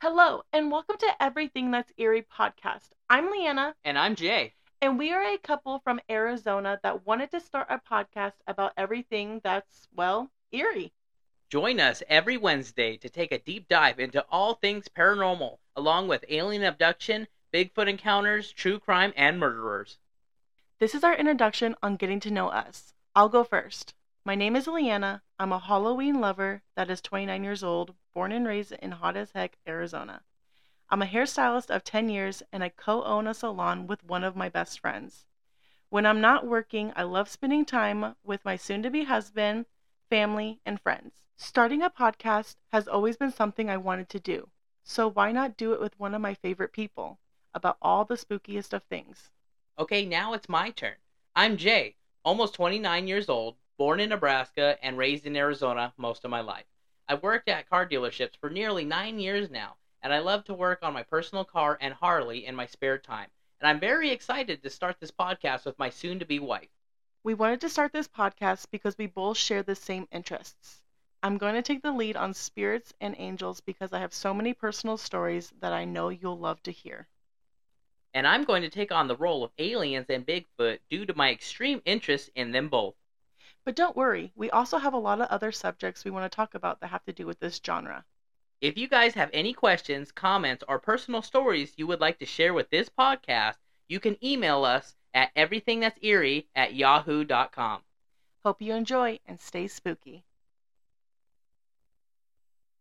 Hello, and welcome to Everything That's Eerie podcast. I'm Leanna, And I'm Jay. and we are a couple from Arizona that wanted to start a podcast about everything that's, well, eerie. Join us every Wednesday to take a deep dive into all things paranormal, along with alien abduction, Bigfoot encounters, true crime, and murderers. This is our introduction on getting to know us. I'll go first. My name is Leanna. I'm a Halloween lover that is 29 years old, born and raised in hot as heck, Arizona. I'm a hairstylist of 10 years and I co own a salon with one of my best friends. When I'm not working, I love spending time with my soon to be husband, family, and friends. Starting a podcast has always been something I wanted to do, so why not do it with one of my favorite people about all the spookiest of things? Okay, now it's my turn. I'm Jay, almost 29 years old, born in Nebraska and raised in Arizona most of my life. I've worked at car dealerships for nearly nine years now, and I love to work on my personal car and Harley in my spare time. And I'm very excited to start this podcast with my soon to be wife. We wanted to start this podcast because we both share the same interests. I'm going to take the lead on spirits and angels because I have so many personal stories that I know you'll love to hear. and I'm going to take on the role of aliens and Bigfoot due to my extreme interest in them both. But don't worry, we also have a lot of other subjects we want to talk about that have to do with this genre. If you guys have any questions, comments, or personal stories you would like to share with this podcast, you can email us at everythingthat'serie at yahoo.com. Hope you enjoy and stay spooky.